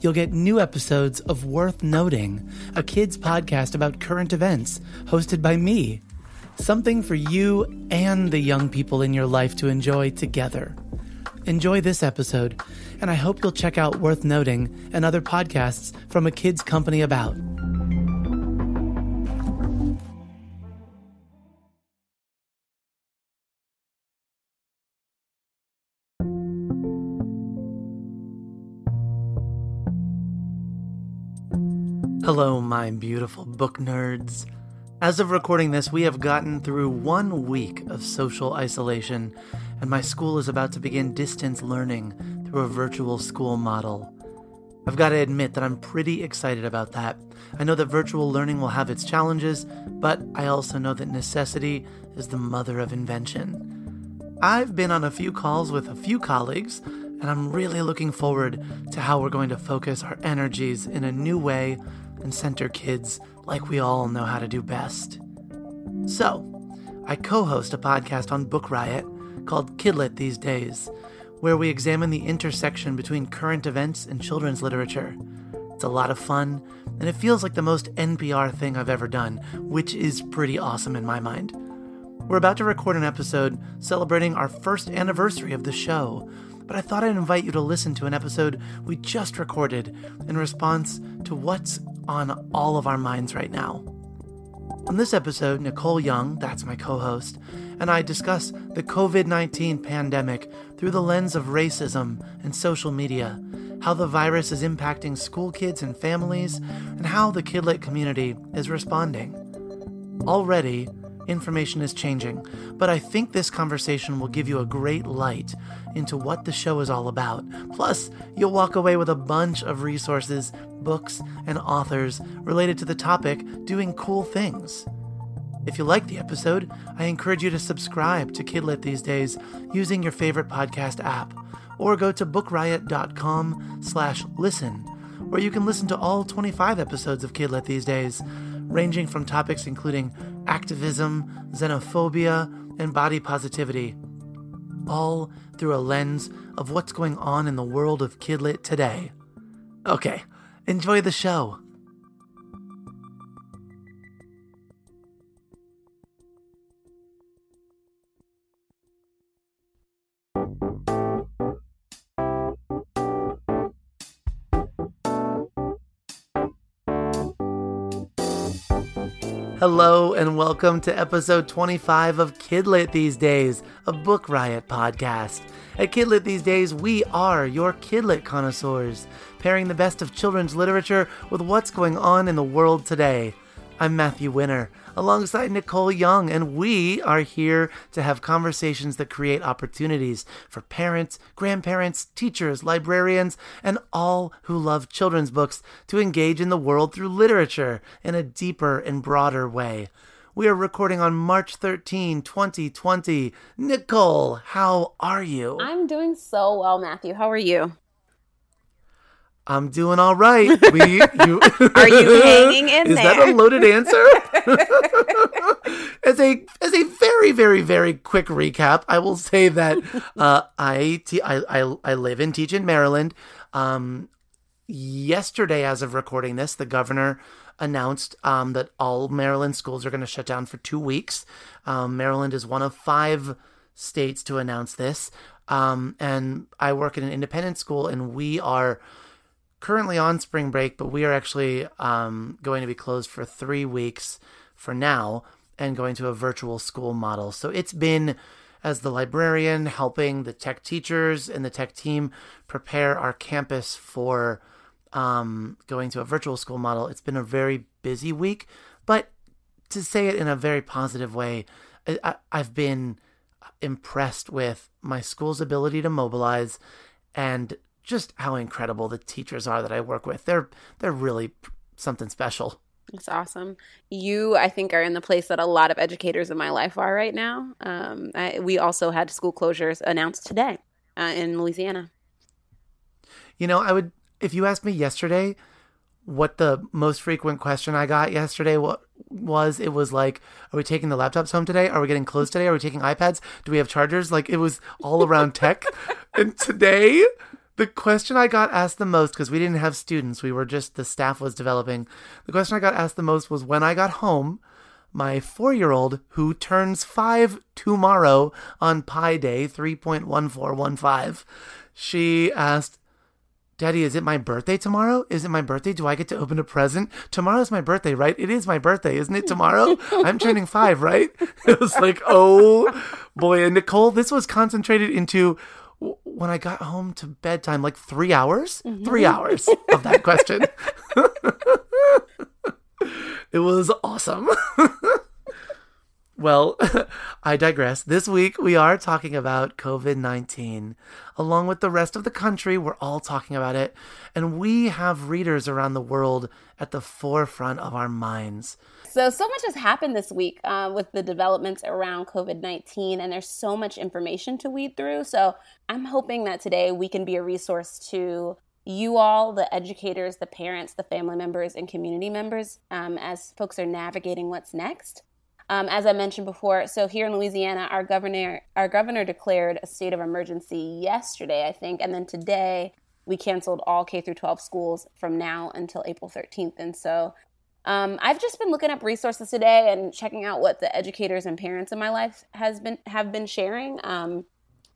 you'll get new episodes of Worth Noting, a kids podcast about current events, hosted by me. Something for you and the young people in your life to enjoy together. Enjoy this episode, and I hope you'll check out Worth Noting and other podcasts from a kids company about. Hello, my beautiful book nerds. As of recording this, we have gotten through one week of social isolation, and my school is about to begin distance learning through a virtual school model. I've got to admit that I'm pretty excited about that. I know that virtual learning will have its challenges, but I also know that necessity is the mother of invention. I've been on a few calls with a few colleagues, and I'm really looking forward to how we're going to focus our energies in a new way and center kids like we all know how to do best. So, I co host a podcast on Book Riot called Kidlit These Days, where we examine the intersection between current events and children's literature. It's a lot of fun, and it feels like the most NPR thing I've ever done, which is pretty awesome in my mind. We're about to record an episode celebrating our first anniversary of the show, but I thought I'd invite you to listen to an episode we just recorded in response to what's on all of our minds right now. On this episode, Nicole Young, that's my co host, and I discuss the COVID 19 pandemic through the lens of racism and social media, how the virus is impacting school kids and families, and how the Kidlit community is responding. Already, information is changing, but I think this conversation will give you a great light into what the show is all about. Plus, you'll walk away with a bunch of resources, books, and authors related to the topic doing cool things. If you like the episode, I encourage you to subscribe to Kidlit these days using your favorite podcast app, or go to bookriot.com slash listen, where you can listen to all 25 episodes of Kidlit these days, ranging from topics including activism, xenophobia, and body positivity, all through a lens of what's going on in the world of Kidlit today. Okay, enjoy the show. Hello, and welcome to episode 25 of Kidlit These Days, a Book Riot podcast. At Kidlit These Days, we are your Kidlit connoisseurs, pairing the best of children's literature with what's going on in the world today. I'm Matthew Winner, alongside Nicole Young, and we are here to have conversations that create opportunities for parents, grandparents, teachers, librarians, and all who love children's books to engage in the world through literature in a deeper and broader way. We are recording on March 13, 2020. Nicole, how are you? I'm doing so well, Matthew. How are you? I'm doing all right. We, you, Are you hanging in is there? that a loaded answer? as a as a very very very quick recap, I will say that uh, I, te- I, I I live and teach in Maryland. Um, yesterday, as of recording this, the governor announced um, that all Maryland schools are going to shut down for two weeks. Um, Maryland is one of five states to announce this. Um, and I work in an independent school, and we are currently on spring break, but we are actually um, going to be closed for three weeks for now and going to a virtual school model. So it's been as the librarian helping the tech teachers and the tech team prepare our campus for um, going to a virtual school model. It's been a very busy week, but to say it in a very positive way, I, I've been impressed with my school's ability to mobilize and just how incredible the teachers are that I work with. They're they're really something special. It's awesome. You, I think, are in the place that a lot of educators in my life are right now. Um, I, we also had school closures announced today uh, in Louisiana. You know, I would if you asked me yesterday what the most frequent question I got yesterday what was it was like are we taking the laptops home today are we getting clothes today are we taking iPads do we have chargers like it was all around tech and today the question I got asked the most because we didn't have students we were just the staff was developing the question I got asked the most was when I got home my 4-year-old who turns 5 tomorrow on pi day 3.1415 she asked Daddy, is it my birthday tomorrow? Is it my birthday? Do I get to open a present? Tomorrow's my birthday, right? It is my birthday, isn't it tomorrow? I'm turning five, right? It was like, oh boy. And Nicole, this was concentrated into when I got home to bedtime, like three hours, mm-hmm. three hours of that question. it was awesome. Well, I digress. This week we are talking about COVID 19. Along with the rest of the country, we're all talking about it. And we have readers around the world at the forefront of our minds. So, so much has happened this week uh, with the developments around COVID 19, and there's so much information to weed through. So, I'm hoping that today we can be a resource to you all, the educators, the parents, the family members, and community members um, as folks are navigating what's next. Um, as I mentioned before, so here in Louisiana, our governor our governor declared a state of emergency yesterday, I think, and then today we canceled all K through 12 schools from now until April 13th. And so um, I've just been looking up resources today and checking out what the educators and parents in my life has been have been sharing. Um,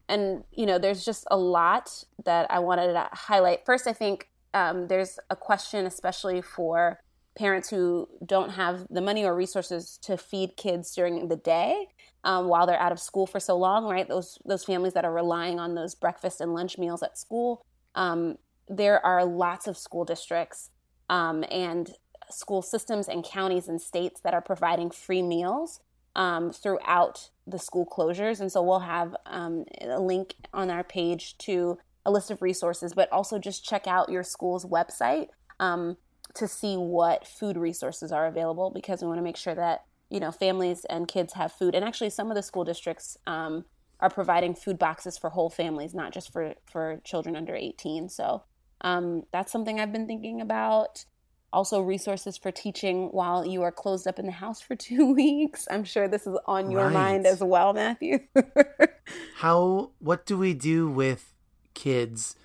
and you know, there's just a lot that I wanted to highlight. First, I think um, there's a question, especially for parents who don't have the money or resources to feed kids during the day um, while they're out of school for so long, right? Those those families that are relying on those breakfast and lunch meals at school. Um, there are lots of school districts um, and school systems and counties and states that are providing free meals um, throughout the school closures, and so we'll have um, a link on our page to a list of resources, but also just check out your school's website. Um, to see what food resources are available because we want to make sure that you know families and kids have food. And actually some of the school districts um, are providing food boxes for whole families not just for for children under 18 so um, that's something i've been thinking about also resources for teaching while you are closed up in the house for two weeks i'm sure this is on your right. mind as well matthew how what do we do with kids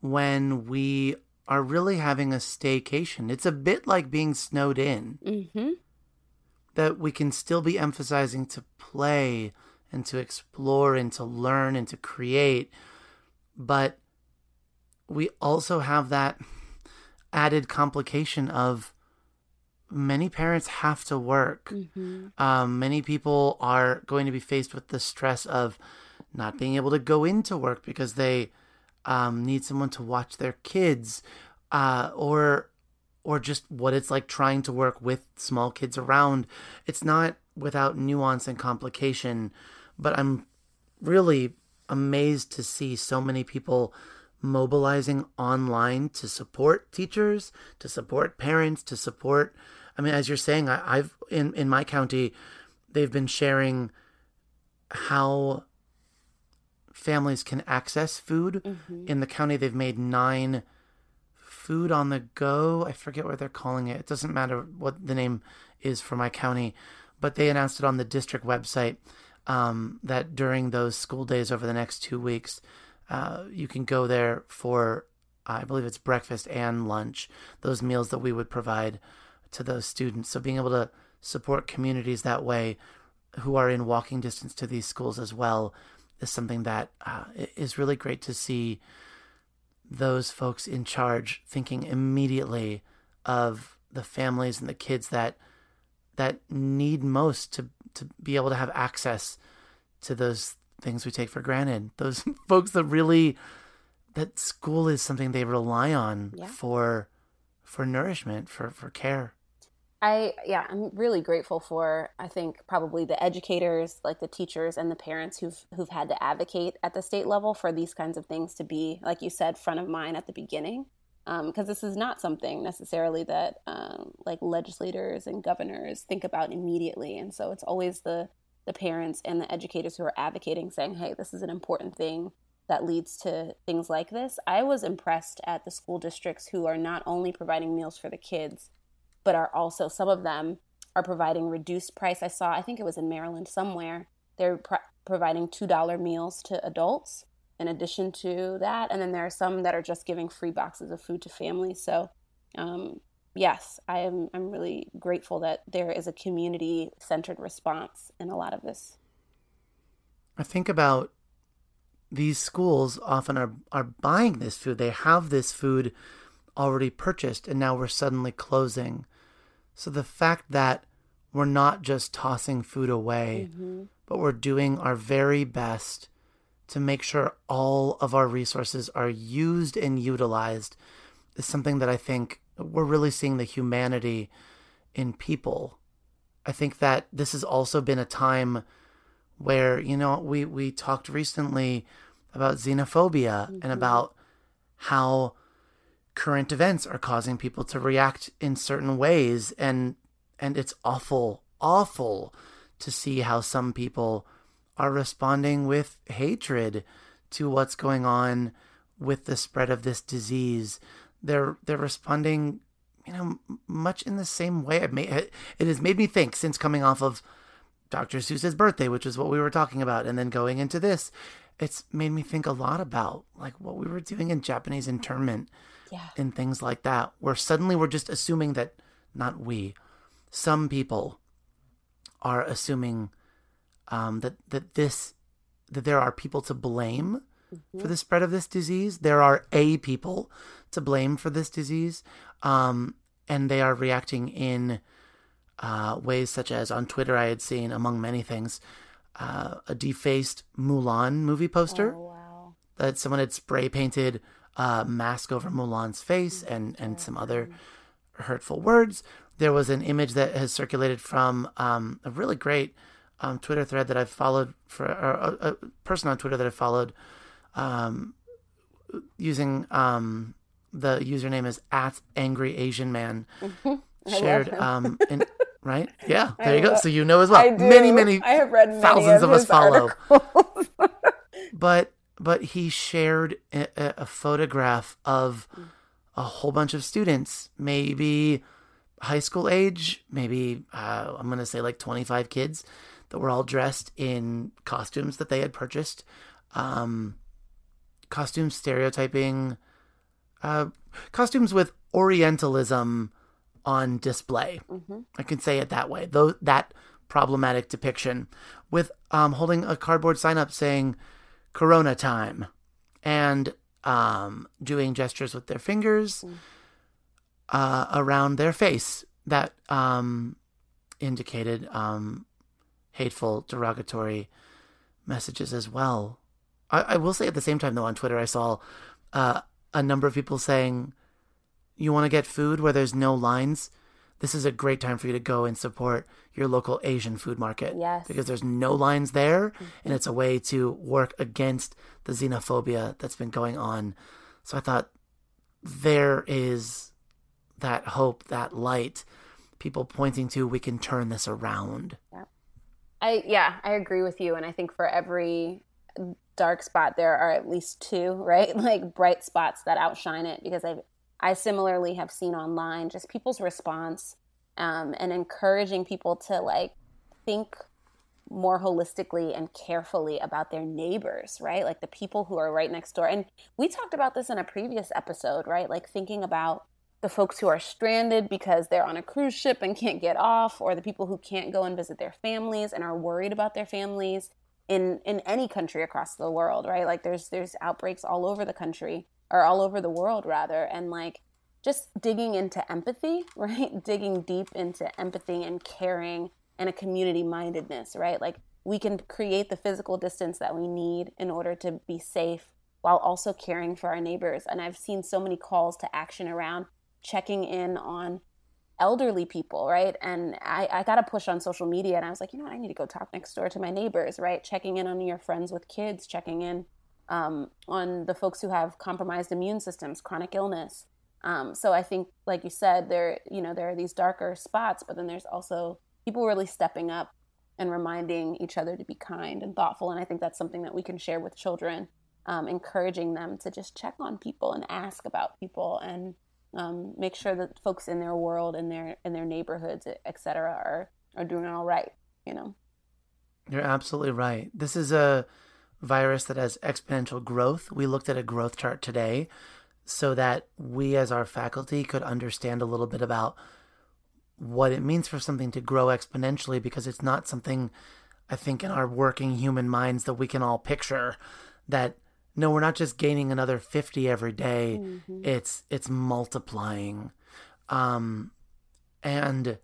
when we are really having a staycation. It's a bit like being snowed in. Mm-hmm. That we can still be emphasizing to play and to explore and to learn and to create. But we also have that added complication of many parents have to work. Mm-hmm. Um, many people are going to be faced with the stress of not being able to go into work because they um, need someone to watch their kids, uh, or or just what it's like trying to work with small kids around. It's not without nuance and complication, but I'm really amazed to see so many people mobilizing online to support teachers, to support parents, to support. I mean, as you're saying, I, have in in my county, they've been sharing how families can access food. Mm-hmm. In the county, they've made nine food on the go. I forget what they're calling it. It doesn't matter what the name is for my county, but they announced it on the district website um, that during those school days over the next two weeks, uh, you can go there for, I believe it's breakfast and lunch, those meals that we would provide to those students. So being able to support communities that way who are in walking distance to these schools as well is something that uh, is really great to see those folks in charge thinking immediately of the families and the kids that that need most to to be able to have access to those things we take for granted those folks that really that school is something they rely on yeah. for for nourishment for for care I yeah, I'm really grateful for I think probably the educators, like the teachers and the parents who've who've had to advocate at the state level for these kinds of things to be, like you said, front of mind at the beginning. Because um, this is not something necessarily that um, like legislators and governors think about immediately, and so it's always the the parents and the educators who are advocating, saying, "Hey, this is an important thing that leads to things like this." I was impressed at the school districts who are not only providing meals for the kids but are also some of them are providing reduced price. I saw, I think it was in Maryland somewhere, they're providing $2 meals to adults in addition to that. And then there are some that are just giving free boxes of food to families. So, um, yes, I am, I'm really grateful that there is a community centered response in a lot of this. I think about these schools often are, are buying this food. They have this food already purchased, and now we're suddenly closing. So the fact that we're not just tossing food away, mm-hmm. but we're doing our very best to make sure all of our resources are used and utilized is something that I think we're really seeing the humanity in people. I think that this has also been a time where, you know, we, we talked recently about xenophobia mm-hmm. and about how current events are causing people to react in certain ways and and it's awful awful to see how some people are responding with hatred to what's going on with the spread of this disease they're they're responding you know much in the same way it, may, it has made me think since coming off of Dr. Seuss's birthday which is what we were talking about and then going into this it's made me think a lot about like what we were doing in Japanese internment yeah. and things like that, where suddenly we're just assuming that, not we, some people are assuming um, that that this that there are people to blame mm-hmm. for the spread of this disease. There are a people to blame for this disease, um, and they are reacting in uh, ways such as on Twitter. I had seen, among many things, uh, a defaced Mulan movie poster oh, wow. that someone had spray painted uh, mask over Mulan's face and, and some other hurtful words. There was an image that has circulated from um, a really great um, Twitter thread that I've followed for a, a, person on Twitter that I followed um, using um, the username is at angry Asian man. Shared um in, right? Yeah there I you go so you know as well. Many many I have read thousands of, of us follow. but but he shared a, a photograph of a whole bunch of students, maybe high school age, maybe uh, I'm going to say like 25 kids that were all dressed in costumes that they had purchased. Um, costumes stereotyping, uh, costumes with Orientalism on display. Mm-hmm. I can say it that way. Though that problematic depiction with um, holding a cardboard sign up saying Corona time and um, doing gestures with their fingers mm. uh, around their face that um, indicated um, hateful, derogatory messages as well. I, I, will say at the same time, though, on Twitter, I saw uh, a number of people saying, You want to get food where there's no lines? This is a great time for you to go and support your local Asian food market. Yes. Because there's no lines there mm-hmm. and it's a way to work against the xenophobia that's been going on. So I thought there is that hope, that light, people pointing to we can turn this around. Yeah. I yeah, I agree with you and I think for every dark spot there are at least two, right? Like bright spots that outshine it because I I similarly have seen online just people's response um, and encouraging people to like think more holistically and carefully about their neighbors, right? Like the people who are right next door. And we talked about this in a previous episode, right? Like thinking about the folks who are stranded because they're on a cruise ship and can't get off, or the people who can't go and visit their families and are worried about their families in in any country across the world, right? Like there's there's outbreaks all over the country or all over the world rather, and like just digging into empathy, right? Digging deep into empathy and caring and a community mindedness, right? Like we can create the physical distance that we need in order to be safe while also caring for our neighbors. And I've seen so many calls to action around checking in on elderly people, right? And I, I got a push on social media and I was like, you know what, I need to go talk next door to my neighbors, right? Checking in on your friends with kids, checking in um, on the folks who have compromised immune systems, chronic illness. Um, so I think, like you said, there, you know, there are these darker spots, but then there's also people really stepping up and reminding each other to be kind and thoughtful. And I think that's something that we can share with children, um, encouraging them to just check on people and ask about people and um, make sure that folks in their world, in their in their neighborhoods, et cetera, are are doing all right. You know. You're absolutely right. This is a virus that has exponential growth. We looked at a growth chart today so that we as our faculty could understand a little bit about what it means for something to grow exponentially because it's not something I think in our working human minds that we can all picture that no we're not just gaining another 50 every day. Mm-hmm. it's it's multiplying um and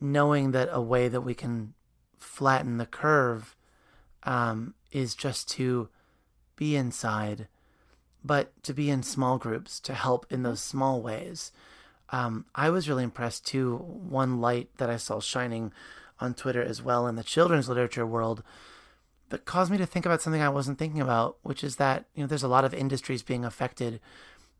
knowing that a way that we can flatten the curve um is just to be inside but to be in small groups to help in those small ways um, I was really impressed too. One light that I saw shining on Twitter as well in the children's literature world that caused me to think about something I wasn't thinking about, which is that you know there's a lot of industries being affected,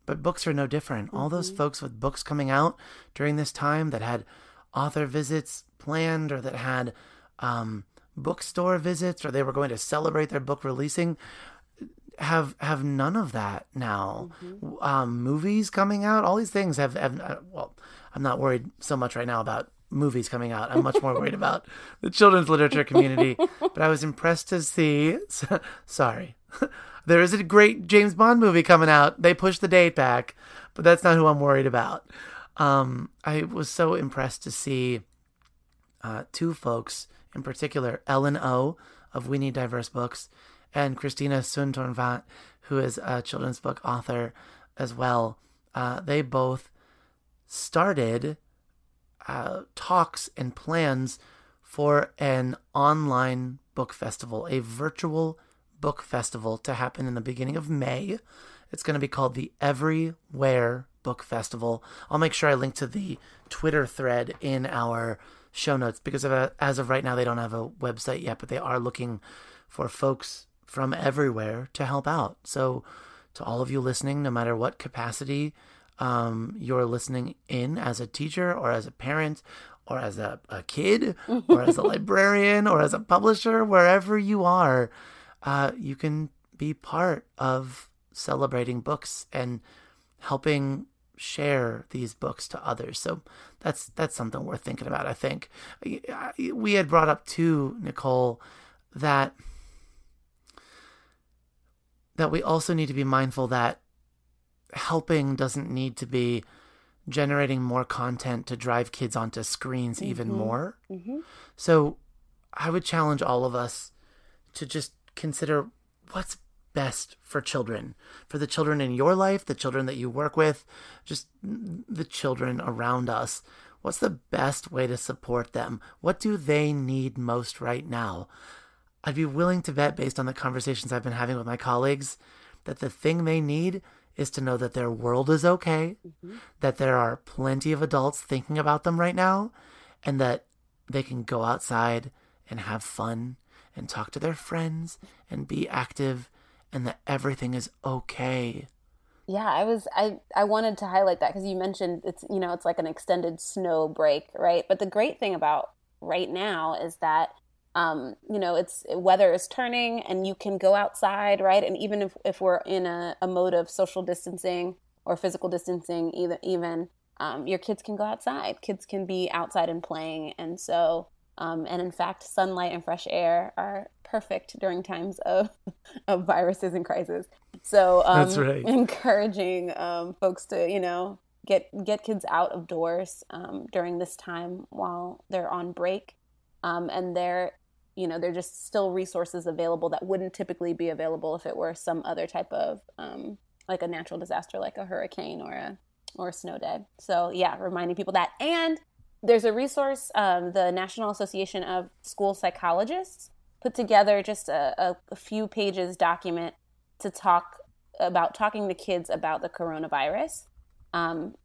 but books are no different. Mm-hmm. All those mm-hmm. folks with books coming out during this time that had author visits planned or that had um, bookstore visits or they were going to celebrate their book releasing have have none of that now. Mm-hmm. Um, movies coming out, all these things have, have uh, well, I'm not worried so much right now about movies coming out. I'm much more worried about the children's literature community. But I was impressed to see. Sorry, there is a great James Bond movie coming out. They pushed the date back, but that's not who I'm worried about. Um, I was so impressed to see uh, two folks in particular, Ellen O of We Need Diverse Books and Christina Soontornvat, who is a children's book author as well. Uh, they both started uh, talks and plans for an online book festival, a virtual book festival to happen in the beginning of May. It's going to be called the Everywhere Book Festival. I'll make sure I link to the Twitter thread in our show notes because of a, as of right now they don't have a website yet, but they are looking for folks from everywhere to help out. So, to all of you listening, no matter what capacity um, you're listening in as a teacher or as a parent or as a, a kid or as a librarian or as a publisher, wherever you are, uh, you can be part of celebrating books and helping share these books to others. So that's that's something worth thinking about. I think we had brought up too, Nicole, that that we also need to be mindful that helping doesn't need to be generating more content to drive kids onto screens mm-hmm. even more. Mm-hmm. So I would challenge all of us to just consider what's best for children, for the children in your life, the children that you work with, just the children around us. What's the best way to support them? What do they need most right now? I'd be willing to bet, based on the conversations I've been having with my colleagues, that the thing they need is to know that their world is okay, mm-hmm. that there are plenty of adults thinking about them right now, and that they can go outside and have fun and talk to their friends and be active and that everything is okay. Yeah, I was I I wanted to highlight that cuz you mentioned it's you know it's like an extended snow break, right? But the great thing about right now is that um, you know, it's weather is turning and you can go outside, right? And even if, if we're in a, a mode of social distancing or physical distancing, even, even um, your kids can go outside. Kids can be outside and playing. And so, um, and in fact, sunlight and fresh air are perfect during times of, of viruses and crises. So, um, That's right. encouraging um, folks to, you know, get get kids out of doors um, during this time while they're on break. Um, and they're you know, there are just still resources available that wouldn't typically be available if it were some other type of um, like a natural disaster, like a hurricane or a or a snow day. So yeah, reminding people that. And there's a resource, um, the National Association of School Psychologists put together just a, a, a few pages document to talk about talking to kids about the coronavirus. Um,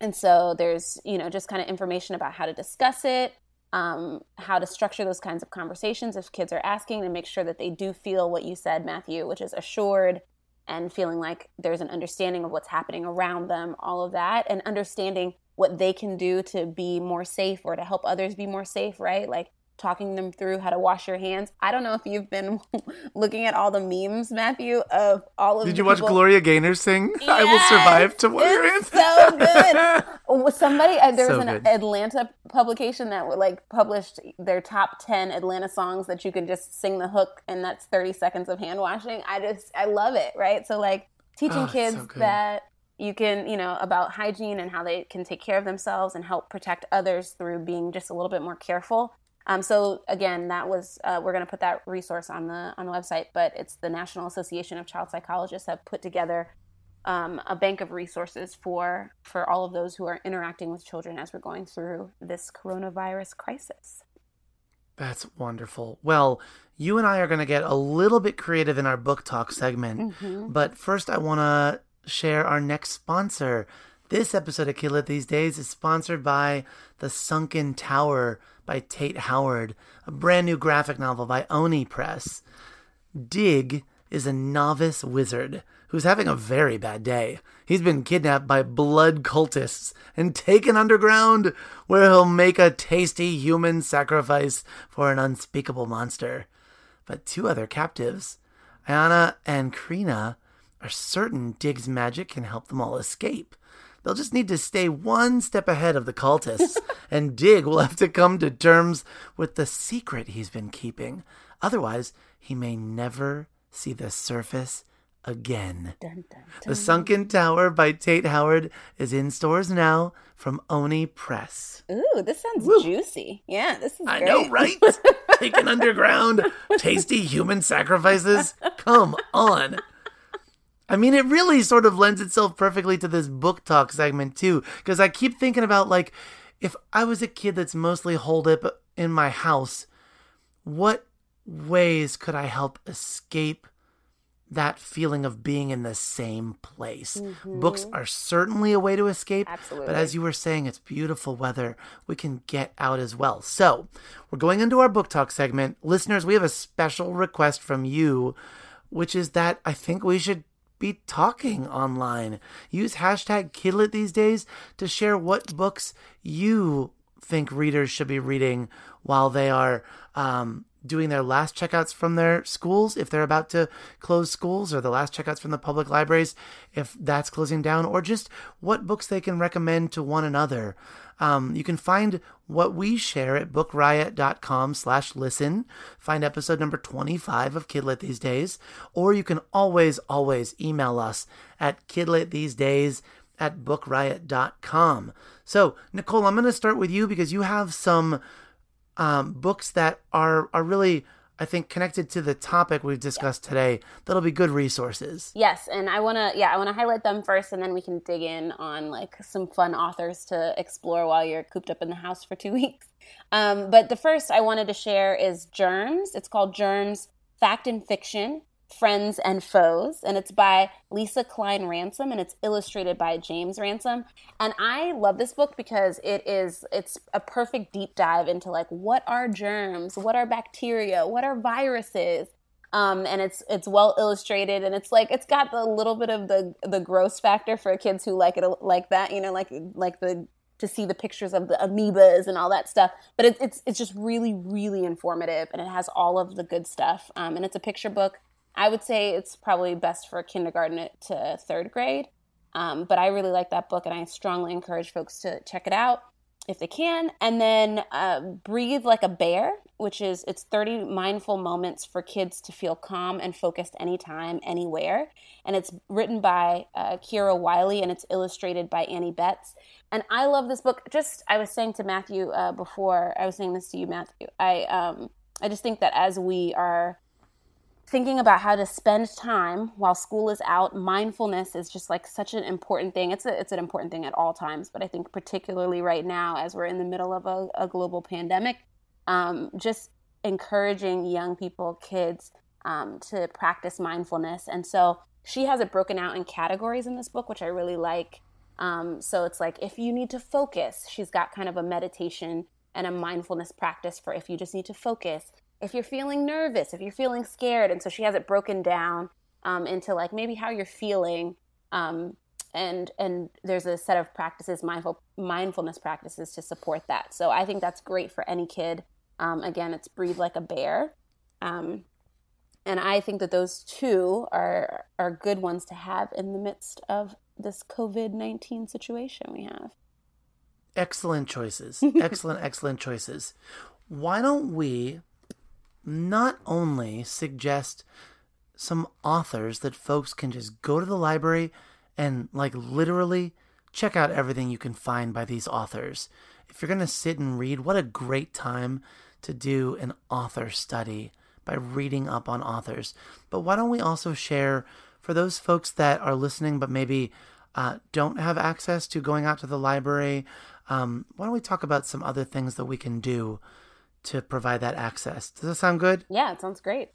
And so there's, you know, just kind of information about how to discuss it, um, how to structure those kinds of conversations if kids are asking to make sure that they do feel what you said, Matthew, which is assured and feeling like there's an understanding of what's happening around them, all of that, and understanding what they can do to be more safe or to help others be more safe, right? Like talking them through how to wash your hands. I don't know if you've been looking at all the memes, Matthew, of all of. Did you watch Gloria Gaynor sing yes, "I Will Survive" to wash your hands? So good. Somebody uh, there was so an good. Atlanta publication that like published their top ten Atlanta songs that you can just sing the hook, and that's thirty seconds of hand washing. I just I love it. Right, so like teaching oh, kids so that you can you know about hygiene and how they can take care of themselves and help protect others through being just a little bit more careful um, so again, that was uh, we're going to put that resource on the on the website, but it's the National Association of Child Psychologists have put together um, a bank of resources for for all of those who are interacting with children as we're going through this coronavirus crisis. That's wonderful. Well, you and I are going to get a little bit creative in our book talk segment, mm-hmm. but first I want to share our next sponsor. This episode of Kid Lit These Days is sponsored by The Sunken Tower by Tate Howard, a brand new graphic novel by Oni Press. Dig is a novice wizard who's having a very bad day. He's been kidnapped by blood cultists and taken underground, where he'll make a tasty human sacrifice for an unspeakable monster. But two other captives, Ayana and Krina, are certain Dig's magic can help them all escape. They'll just need to stay one step ahead of the cultists, and Dig will have to come to terms with the secret he's been keeping. Otherwise, he may never see the surface again. Dun, dun, dun. The Sunken Tower by Tate Howard is in stores now from Oni Press. Ooh, this sounds Woo. juicy. Yeah, this is I great. know, right? Taken underground, tasty human sacrifices. Come on. I mean, it really sort of lends itself perfectly to this book talk segment too, because I keep thinking about like, if I was a kid that's mostly holed up in my house, what ways could I help escape that feeling of being in the same place? Mm-hmm. Books are certainly a way to escape, Absolutely. but as you were saying, it's beautiful weather. We can get out as well. So, we're going into our book talk segment. Listeners, we have a special request from you, which is that I think we should be talking online. Use hashtag Kidlit these days to share what books you think readers should be reading while they are um, doing their last checkouts from their schools, if they're about to close schools, or the last checkouts from the public libraries, if that's closing down, or just what books they can recommend to one another. Um, you can find what we share at bookriot.com slash listen. Find episode number 25 of Kidlit These Days. Or you can always, always email us at kidlitthesedays at bookriot.com. So, Nicole, I'm going to start with you because you have some um, books that are, are really I think connected to the topic we've discussed yeah. today, that'll be good resources. Yes, and I want to yeah, I want to highlight them first and then we can dig in on like some fun authors to explore while you're cooped up in the house for 2 weeks. Um, but the first I wanted to share is Germs. It's called Germs: Fact and Fiction Friends and Foes, and it's by Lesa Cline-Ransome and it's illustrated by James Ransome. And I love this book because it is it's a perfect deep dive into like what are germs, what are bacteria, what are viruses. Um, and it's it's well illustrated and it's like it's got a little bit of the the gross factor for kids who like it like that, you know, like like the to see the pictures of the amoebas and all that stuff. But it's it's it's just really really informative and it has all of the good stuff. Um, and it's a picture book I would say it's probably best for kindergarten to third grade. Um, but I really like that book, and I strongly encourage folks to check it out if they can. And then uh, Breathe Like a Bear, which is it's 30 mindful moments for kids to feel calm and focused anytime, anywhere. And it's written by uh, Kira Willey and it's illustrated by Anni Betts. And I love this book. Just I was saying to Matthew uh, before I was saying this to you, Matthew. I um, I just think that as we are thinking about how to spend time while school is out. Mindfulness is just like such an important thing. It's a, it's an important thing at all times but i think particularly right now as we're in the middle of a, a global pandemic um, just encouraging young people kids um, to practice mindfulness. And so she has it broken out in categories in this book which i really like. Um, so it's like if you need to focus, she's got kind of a meditation and a mindfulness practice for if you just need to focus. If you're feeling nervous, if you're feeling scared, and so she has it broken down um, into like maybe how you're feeling, um, and and there's a set of practices, mindful mindfulness practices to support that. So I think that's great for any kid. Um, again, it's breathe like a bear, um, and I think that those two are are good ones to have in the midst of this COVID nineteen situation we have. Excellent choices. excellent, excellent choices. Why don't we not only suggest some authors that folks can just go to the library and, like, literally check out everything you can find by these authors? If you're going to sit and read, what a great time to do an author study by reading up on authors. But why don't we also share for those folks that are listening but maybe uh, don't have access to going out to the library? Um, why don't we talk about some other things that we can do to provide that access? Does that sound good? Yeah, it sounds great.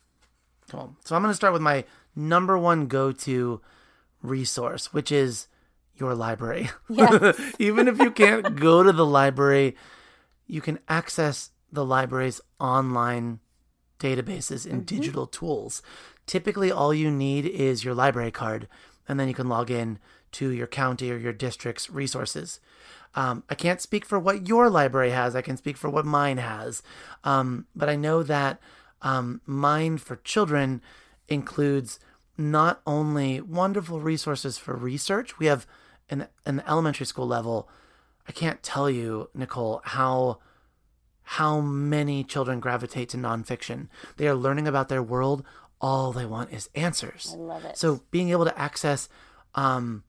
Cool. So I'm going to start with my number one go to resource, which is your library. Yes. Even if you can't go to the library, you can access the library's online databases and Mm-hmm. digital tools. Typically, all you need is your library card, and then you can log in to your county or your district's resources. Um, I can't speak for what your library has. I can speak for what mine has. Um, but I know that um, mine for children includes not only wonderful resources for research, we have an, an elementary school level. I can't tell you, Nicole, how how many children gravitate to nonfiction. They are learning about their world. All they want is answers. I love it. So being able to access um,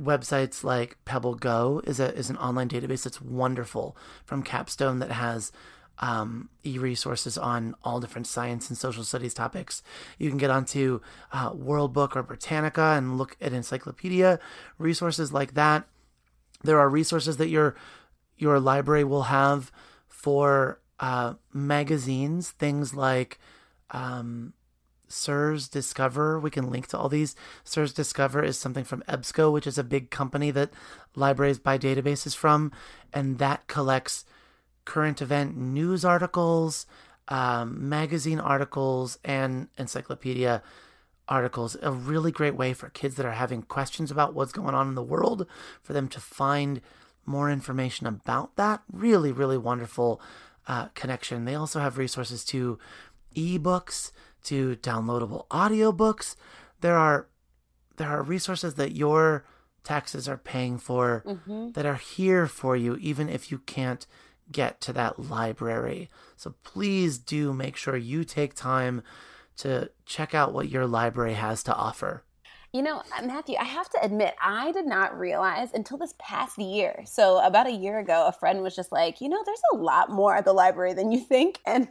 websites like Pebble Go is a is an online database that's wonderful from Capstone that has um, e-resources on all different science and social studies topics. You can get onto uh, World Book or Britannica and look at encyclopedia resources like that. There are resources that your your library will have for uh, magazines, things like um, SIRS Discover. We can link to all these. SIRS Discover is something from EBSCO, which is a big company that libraries buy databases from, and that collects current event news articles, um, magazine articles, and encyclopedia articles. A really great way for kids that are having questions about what's going on in the world for them to find more information about that. Really, really wonderful uh, connection. They also have resources to ebooks, to downloadable audiobooks. There are there are resources that your taxes are paying for mm-hmm. that are here for you, even if you can't get to that library. So please do make sure you take time to check out what your library has to offer. You know, uh, Matthew, I have to admit, I did not realize until this past year. So, about a year ago, a friend was just like, "You know, there's a lot more at the library than you think." And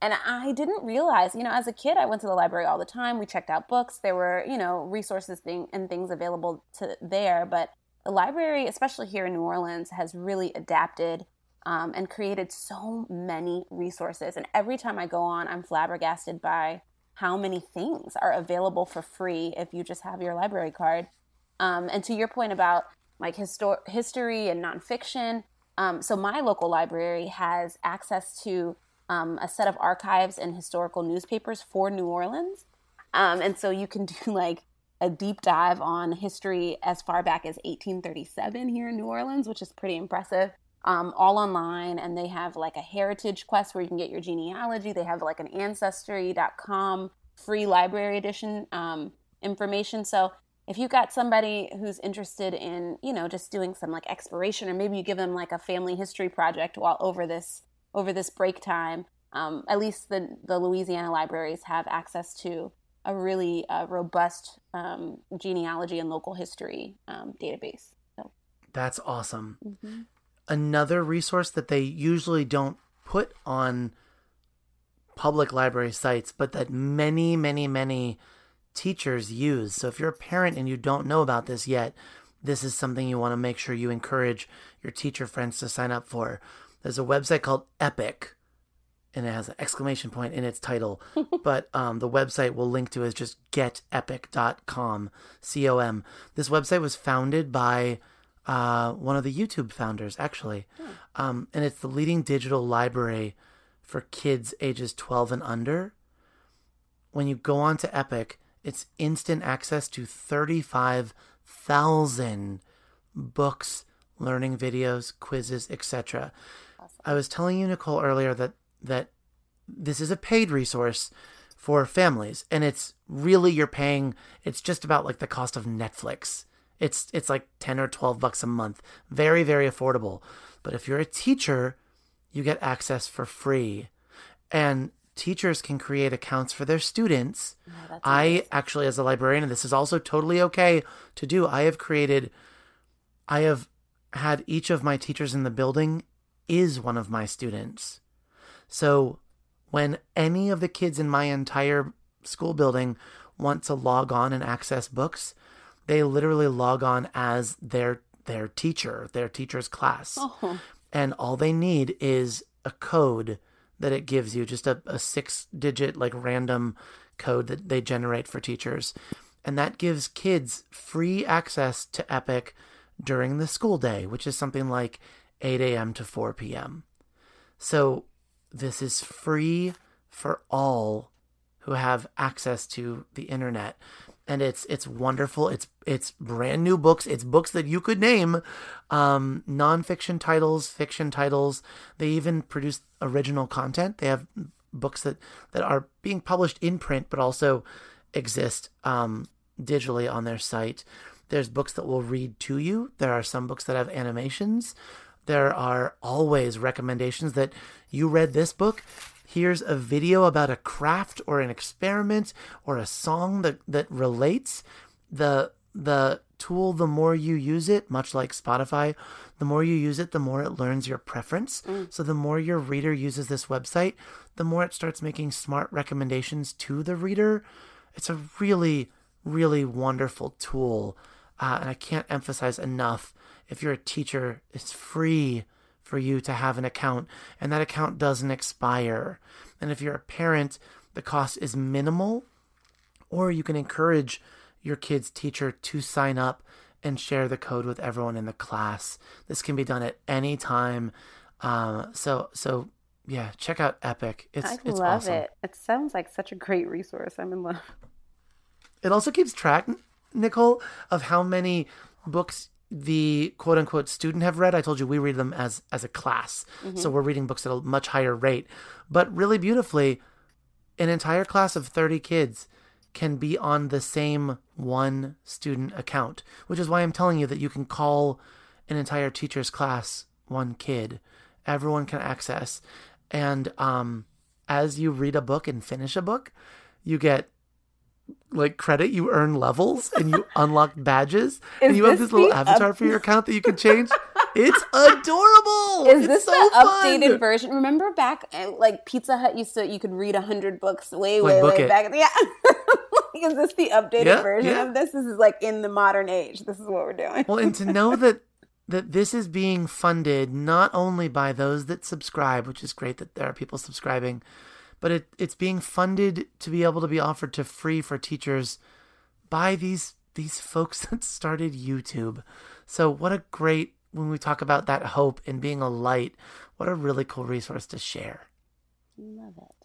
and I didn't realize, you know, as a kid, I went to the library all the time. We checked out books. There were, you know, resources thing and things available to there, but the library, especially here in New Orleans, has really adapted um, and created so many resources. And every time I go on, I'm flabbergasted by how many things are available for free if you just have your library card. Um, and to your point about like histor- history and nonfiction, um, so my local library has access to um, a set of archives and historical newspapers for New Orleans. Um, and so you can do like a deep dive on history as far back as 1837 here in New Orleans, which is pretty impressive. Um, all online, and they have like a heritage quest where you can get your genealogy. They have like an ancestry.com free library edition um, information. So if you've got somebody who's interested in, you know, just doing some like exploration, or maybe you give them like a family history project while over this over this break time, um, at least the the Louisiana libraries have access to a really uh, robust um, genealogy and local history um, database. So, That's awesome. mhm. Another resource that they usually don't put on public library sites, but that many, many, many teachers use. So if you're a parent and you don't know about this yet, this is something you want to make sure you encourage your teacher friends to sign up for. There's a website called Epic, and it has an exclamation point in its title. but um, the website we'll link to is just getepic.com, C O M. This website was founded by uh, one of the YouTube founders, actually. Um, and it's the leading digital library for kids ages 12 and under. When you go on to Epic, it's instant access to 35,000 books, learning videos, quizzes, etc. I was telling you, Nicole, earlier that that this is a paid resource for families, and it's really you're paying. It's just about like the cost of Netflix. It's it's like ten or twelve bucks a month, very very affordable. But if you're a teacher, you get access for free, and teachers can create accounts for their students. Oh, I actually, as a librarian, this is also totally okay to do. I have created. I have had each of my teachers in the building is one of my students. So when any of the kids in my entire school building want to log on and access books, they literally log on as their their teacher, their teacher's class. Oh. And all they need is a code that it gives you, just a, a six digit like random code that they generate for teachers. And that gives kids free access to Epic during the school day, which is something like 8 a.m. to 4 p.m. So this is free for all who have access to the internet. And it's it's wonderful. It's it's brand new books. It's books that you could name, um, nonfiction titles, fiction titles. They even produce original content. They have books that that are being published in print, but also exist um, digitally on their site. There's books that will read to you. There are some books that have animations. There are always recommendations that you read this book. Here's a video about a craft or an experiment or a song that, that relates. The the tool, the more you use it, much like Spotify, the more you use it, the more it learns your preference. So the more your reader uses this website, the more it starts making smart recommendations to the reader. It's a really, really wonderful tool. Uh, and I can't emphasize enough if you're a teacher, it's free for you to have an account, and that account doesn't expire. And if you're a parent, the cost is minimal, or you can encourage your kid's teacher to sign up and share the code with everyone in the class. This can be done at any time. Um, so, so yeah, check out Epic. It's I it's love awesome. it. It sounds like such a great resource. I'm in love. It also keeps track, Nicole, of how many books the quote unquote student have read. I told you we read them as as a class. So we're reading books at a much higher rate. But really beautifully, an entire class of 30 kids can be on the same one student account, which is why I'm telling you that you can call an entire teacher's class one kid. Everyone can access. And um, as you read a book and finish a book, you get like credit, you earn levels and you unlock badges. and Is you have this little avatar up- for your account that you can change. it's adorable. Is It's this so the fun. updated version? Remember back, uh, like Pizza Hut used to, you could read a hundred books way, Like, way, way it. back. Yeah. Like, is this the updated Yeah, version yeah. of this? This is like in the modern age. This is what we're doing. Well, and to know that that this is being funded not only by those that subscribe, which is great that there are people subscribing, but it, it's being funded to be able to be offered to free for teachers by these these folks that started YouTube. So what a great when we talk about that hope and being a light, what a really cool resource to share. Love it.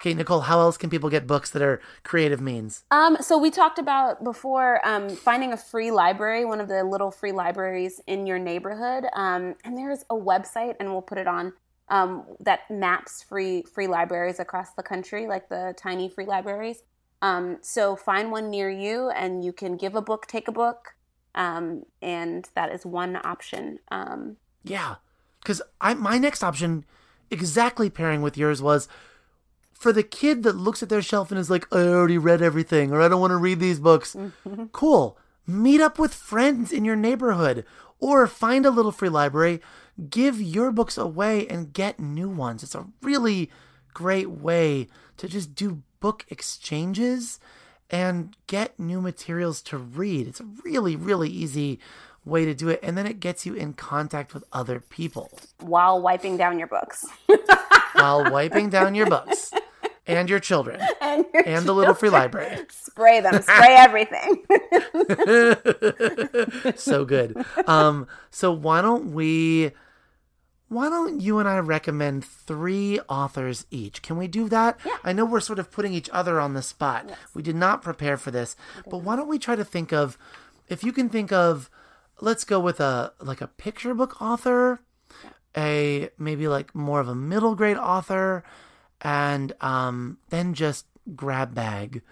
Okay, Nicole, how else can people get books that are creative means? Um, so we talked about before um, finding a free library, one of the little free libraries in your neighborhood. Um, and there's a website, and we'll put it on um, that maps free free libraries across the country, like the tiny free libraries. Um, so find one near you, and you can give a book, take a book, um, and that is one option. Um, Yeah, because I my next option, exactly pairing with yours, was for the kid that looks at their shelf and is like, I already read everything, or I don't want to read these books. cool. Meet up with friends in your neighborhood, or find a little free library, give your books away, and get new ones. It's a really great way to just do book exchanges and get new materials to read. It's a really, really easy way to do it. And then it gets you in contact with other people while wiping down your books while wiping down your books and your children. and your and the little free library. Spray them. Spray everything. so good. Um, so why don't we? Why don't you and I recommend three authors each? Can we do that? Yeah. I know we're sort of putting each other on the spot. We did not prepare for this, but why don't we try to think of, if you can think of, let's go with a like a picture book author, a maybe like more of a middle grade author, and um, then just grab bag,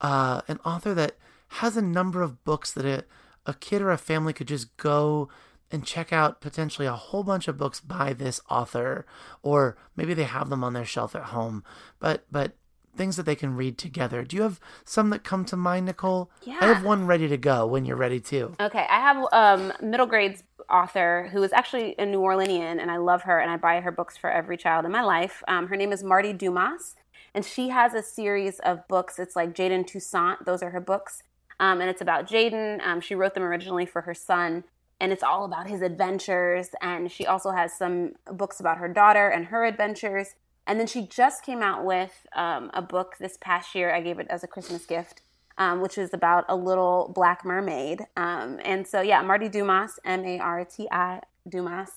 uh, an author that has a number of books that a, a kid or a family could just go and check out potentially a whole bunch of books by this author or maybe they have them on their shelf at home but but things that they can read together do you have some that come to mind nicole yeah. i have one ready to go when you're ready too Okay, I have um, middle grades author who is actually a New Orleanian, and I love her, and I buy her books for every child in my life. Um, her name is Marti Dumas, and she has a series of books. It's like Jaden Toussaint; those are her books, um, and it's about Jaden. Um, she wrote them originally for her son, and it's all about his adventures. And she also has some books about her daughter and her adventures. And then she just came out with um, a book this past year. I gave it as a Christmas gift um, which is about a little black mermaid. Um, and so, yeah, Marti Dumas, M A R T I Dumas.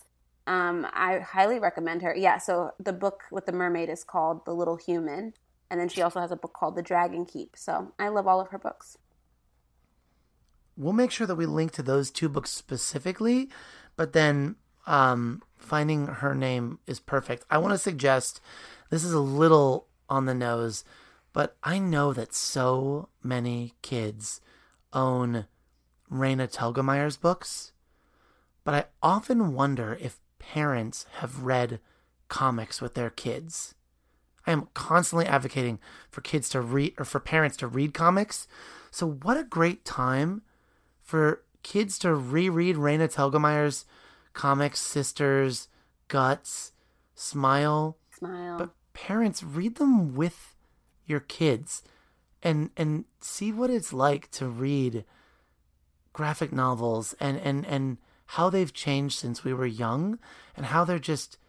Um, I highly recommend her. Yeah, so the book with the mermaid is called The Little Human. And then she also has a book called The Dragon Keep. So I love all of her books. We'll make sure that we link to those two books specifically, but then um, finding her name is perfect. I want to suggest this is a little on the nose, but I know that so many kids own Raina Telgemeier's books, but I often wonder if parents have read comics with their kids. I am constantly advocating for kids to read or for parents to read comics. So what a great time for kids to reread Raina Telgemeier's comics, Sisters, Guts, Smile. Smile. But parents, read them with your kids and and see what it's like to read graphic novels and and and how they've changed since we were young and how they're just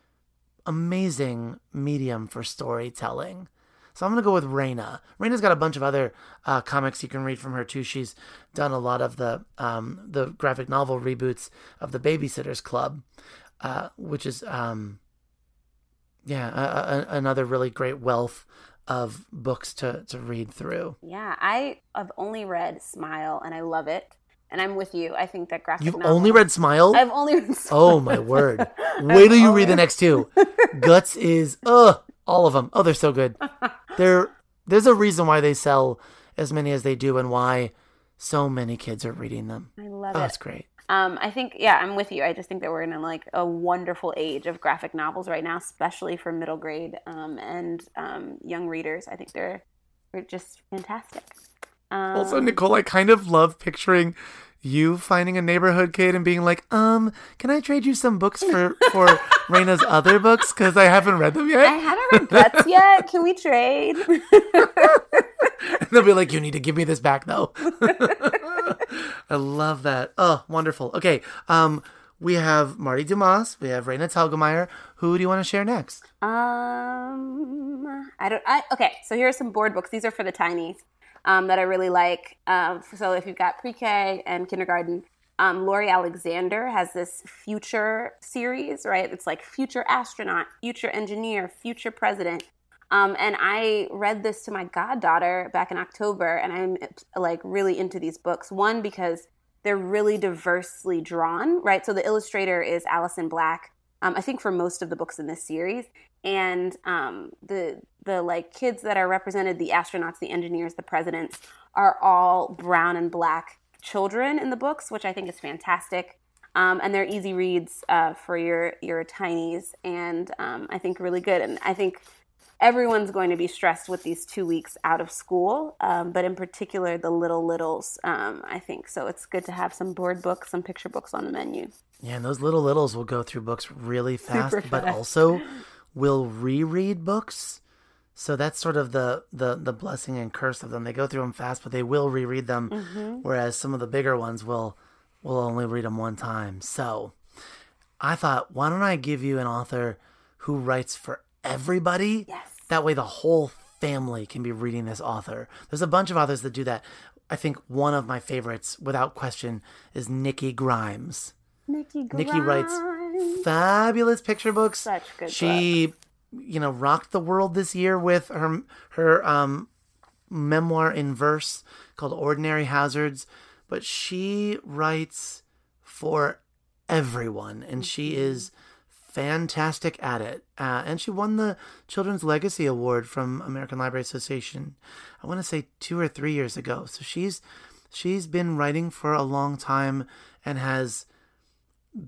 amazing medium for storytelling. So I'm gonna go with Raina. Raina's got a bunch of other uh, comics you can read from her too. She's done a lot of the um, the graphic novel reboots of the Babysitters Club, uh, which is um, yeah a, a, another really great wealth of books to to read through. yeah, I have only read Smile, and I love it. And I'm with you. I think that graphic novel. You've novel- only read Smile. I've only read Smile. Oh my word! Wait till you read the next two. Guts is ugh, all of them. Oh, they're so good. They're there's a reason why they sell as many as they do, and why so many kids are reading them. I love Oh, it. it's great. Um, I think, yeah, I'm with you. I just think that we're in a, like a wonderful age of graphic novels right now, especially for middle grade um, and um, young readers. I think they're they're just fantastic. Um, Also, Nicole, I kind of love picturing you finding a neighborhood kid and being like, um, can I trade you some books for for Raina's other books because I haven't read them yet. I haven't read Guts yet. Can we trade? And they'll be like, you need to give me this back though. I love that. Oh, wonderful. Okay, um, we have Marti Dumas, we have Raina Telgemeier. Who do you want to share next? Um, I don't. I okay. So here are some board books. These are for the tinies um, that I really like. Um, so if you've got pre-K and kindergarten, um, Lori Alexander has this future series, right? It's like future astronaut, future engineer, future president. Um, and I read this to my goddaughter back in October, and I'm like really into these books. One because they're really diversely drawn, right? So the illustrator is Allison Black. Um, I think for most of the books in this series, and um, the the like kids that are represented, the astronauts, the engineers, the presidents, are all brown and black children in the books, which I think is fantastic. Um, and they're easy reads uh, for your your tinies, and um, I think really good. And I think everyone's going to be stressed with these two weeks out of school, um, but in particular the little littles. Um, I think so. It's good to have some board books, some picture books on the menu. Yeah, and those little littles will go through books really fast, Super but also will reread books. So that's sort of the, the the blessing and curse of them. They go through them fast, but they will reread them. Mm-hmm. Whereas some of the bigger ones will will only read them one time. So I thought, why don't I give you an author who writes for everybody? Yes. That way, the whole family can be reading this author. There's a bunch of authors that do that. I think one of my favorites, without question, is Nikki Grimes. Nikki Grimes. Nikki writes fabulous picture books. Such good She, you know, rocked the world this year with her her um, memoir in verse called Ordinary Hazards. But she writes for everyone, and she Mm-hmm. is fantastic at it. Uh, and she won the Children's Legacy Award from American Library Association. I want to say two or three years ago. So she's she's been writing for a long time and has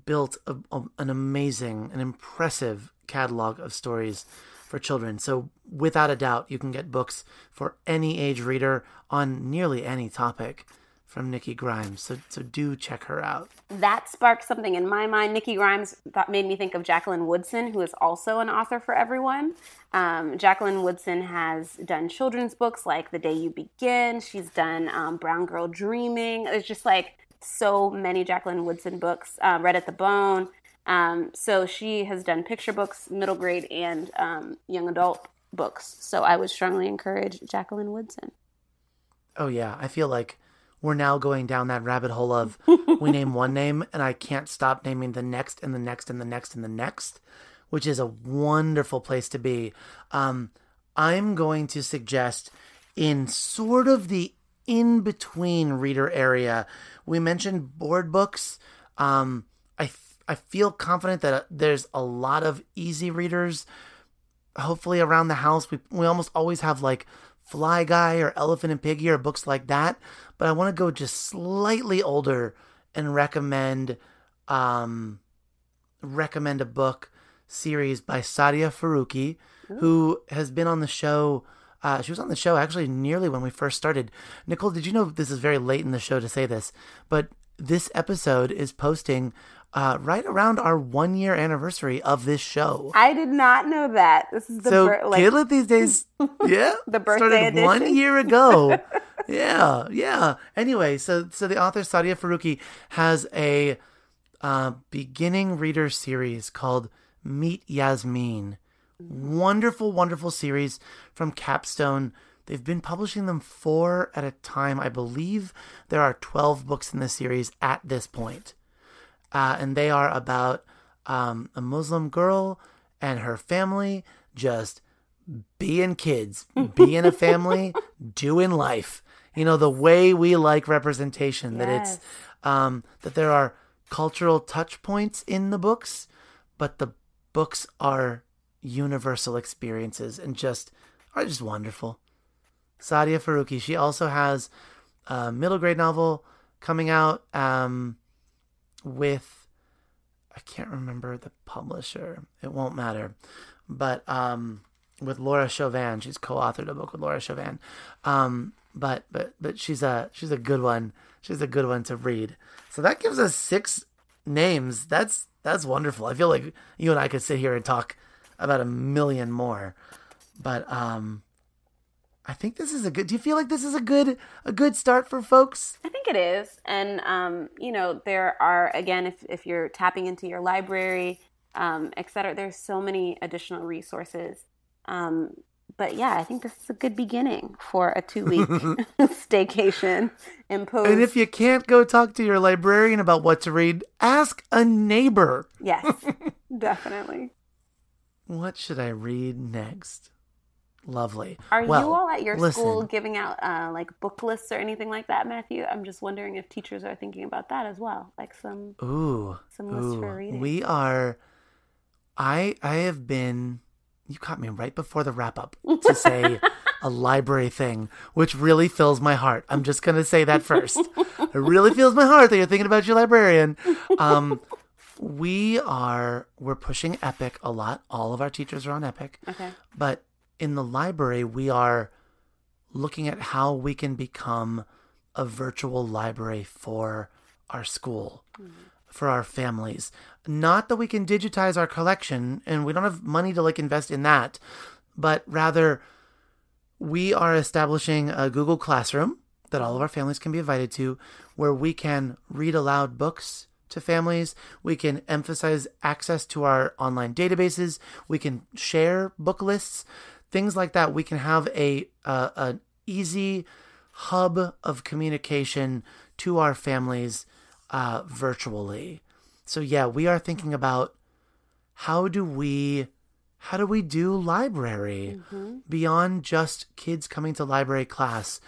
built a, a- an amazing, an impressive catalog of stories for children. So without a doubt, you can get books for any age reader on nearly any topic from Nikki Grimes. So so do check her out. that sparked something in my mind. Nikki Grimes that made me think of Jacqueline Woodson, who is also an author for everyone. Um, Jacqueline Woodson has done children's books like The Day You Begin. She's done um, Brown Girl Dreaming. There's just like so many Jacqueline Woodson books. Uh, Red at the Bone. Um, so she has done picture books, middle grade, and um, young adult books. So I would strongly encourage Jacqueline Woodson. Oh yeah, I feel like we're now going down that rabbit hole of we name one name and I can't stop naming the next and the next and the next and the next, which is a wonderful place to be. Um, I'm going to suggest in sort of the in between reader area, we mentioned board books. Um, I f- I feel confident that uh, there's a lot of easy readers hopefully around the house we we almost always have like Fly Guy or Elephant and Piggie or books like that. But I want to go just slightly older and recommend um recommend a book series by Sadia Faruqi, who has been on the show. Uh, she was on the show actually nearly when we first started. Nicole, did you know this is very late in the show to say this, but this episode is posting uh, right around our one year anniversary of this show. I did not know that. This is the so bir- like Kidlit these days, yeah, The birthday started one year ago. yeah, yeah. Anyway, so so the author Sadia Faruqi has a uh, beginning reader series called Meet Yasmin. Wonderful, wonderful series from Capstone. They've been publishing them four at a time. I believe there are 12 books in the series at this point. Uh, and they are about um, a Muslim girl and her family just being kids, being a family, doing life. You know, the way we like representation, that it's um, that there are cultural touch points in the books, but the books are universal experiences and just are just wonderful. Sadia Faruqi, she also has a middle grade novel coming out um, with I can't remember the publisher. It won't matter, but um, with Laura Shovan, she's co-authored a book with Laura Shovan. Um, but but but she's a she's a good one. She's a good one to read. So that gives us six names. That's that's wonderful. I feel like you and I could sit here and talk about a million more. But um, I think this is a good. Do you feel like this is a good a good start for folks? I think it is. And, um, you know, there are, again, if, if you're tapping into your library, um, et cetera, there's so many additional resources. Um, but yeah, I think this is a good beginning for a two week staycation imposed. And if you can't go talk to your librarian about what to read, ask a neighbor. yes, definitely. What should I read next? Lovely. Are Well, you all at your listen. school giving out uh, like book lists or anything like that, Matthew? I'm just wondering if teachers are thinking about that as well, like some. Ooh. Some lists ooh. for reading. We are I I have been you caught me right before the wrap up to say a library thing, which really fills my heart. I'm just gonna say that first. it really fills my heart that you're thinking about your librarian. Um we are we're pushing Epic a lot. All of our teachers are on Epic. Okay. But in the library, we are looking at how we can become a virtual library for our school, mm-hmm. for our families. Not that we can digitize our collection and we don't have money to like invest in that, but rather we are establishing a Google Classroom that all of our families can be invited to where we can read aloud books to families. We can emphasize access to our online databases. We can share book lists things like that. We can have a uh, an easy hub of communication to our families uh, virtually. So yeah, we are thinking about how do we how do we do library mm-hmm. beyond just kids coming to library class?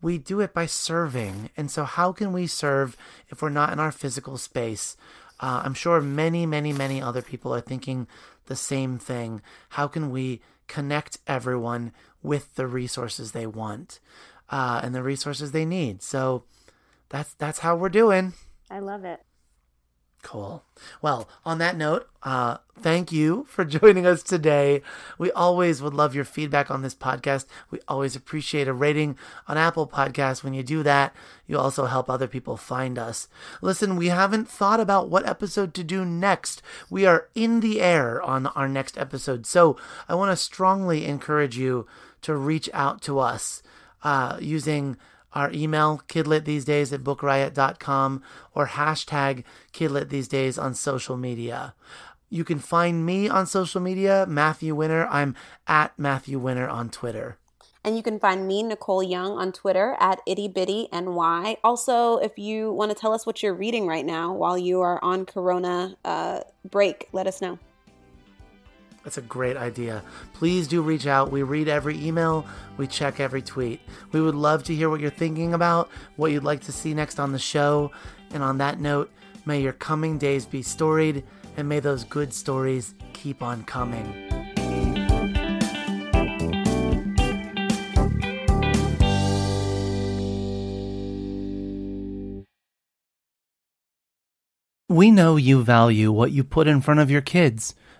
We do it by serving. And so, how can we serve if we're not in our physical space? Uh, I'm sure many, many, many other people are thinking the same thing. How can we connect everyone with the resources they want uh, and the resources they need? So, that's that's how we're doing. I love it. Cool. Well, on that note, uh, thank you for joining us today. We always would love your feedback on this podcast. We always appreciate a rating on Apple Podcasts. When you do that, you also help other people find us. Listen, we haven't thought about what episode to do next. We are in the air on our next episode. So I want to strongly encourage you to reach out to us uh, using our email, kidlit these days at bookriot.com, or hashtag kidlit these days on social media. You can find me on social media, Matthew Winner. I'm at Matthew Winner on Twitter. And you can find me, Nicole Young, on Twitter at itty bitty ny. Also, if you want to tell us what you're reading right now while you are on Corona uh, break, let us know. That's a great idea. Please do reach out. We read every email, we check every tweet. We would love to hear what you're thinking about, what you'd like to see next on the show. And on that note, may your coming days be storied, and may those good stories keep on coming. We know you value what you put in front of your kids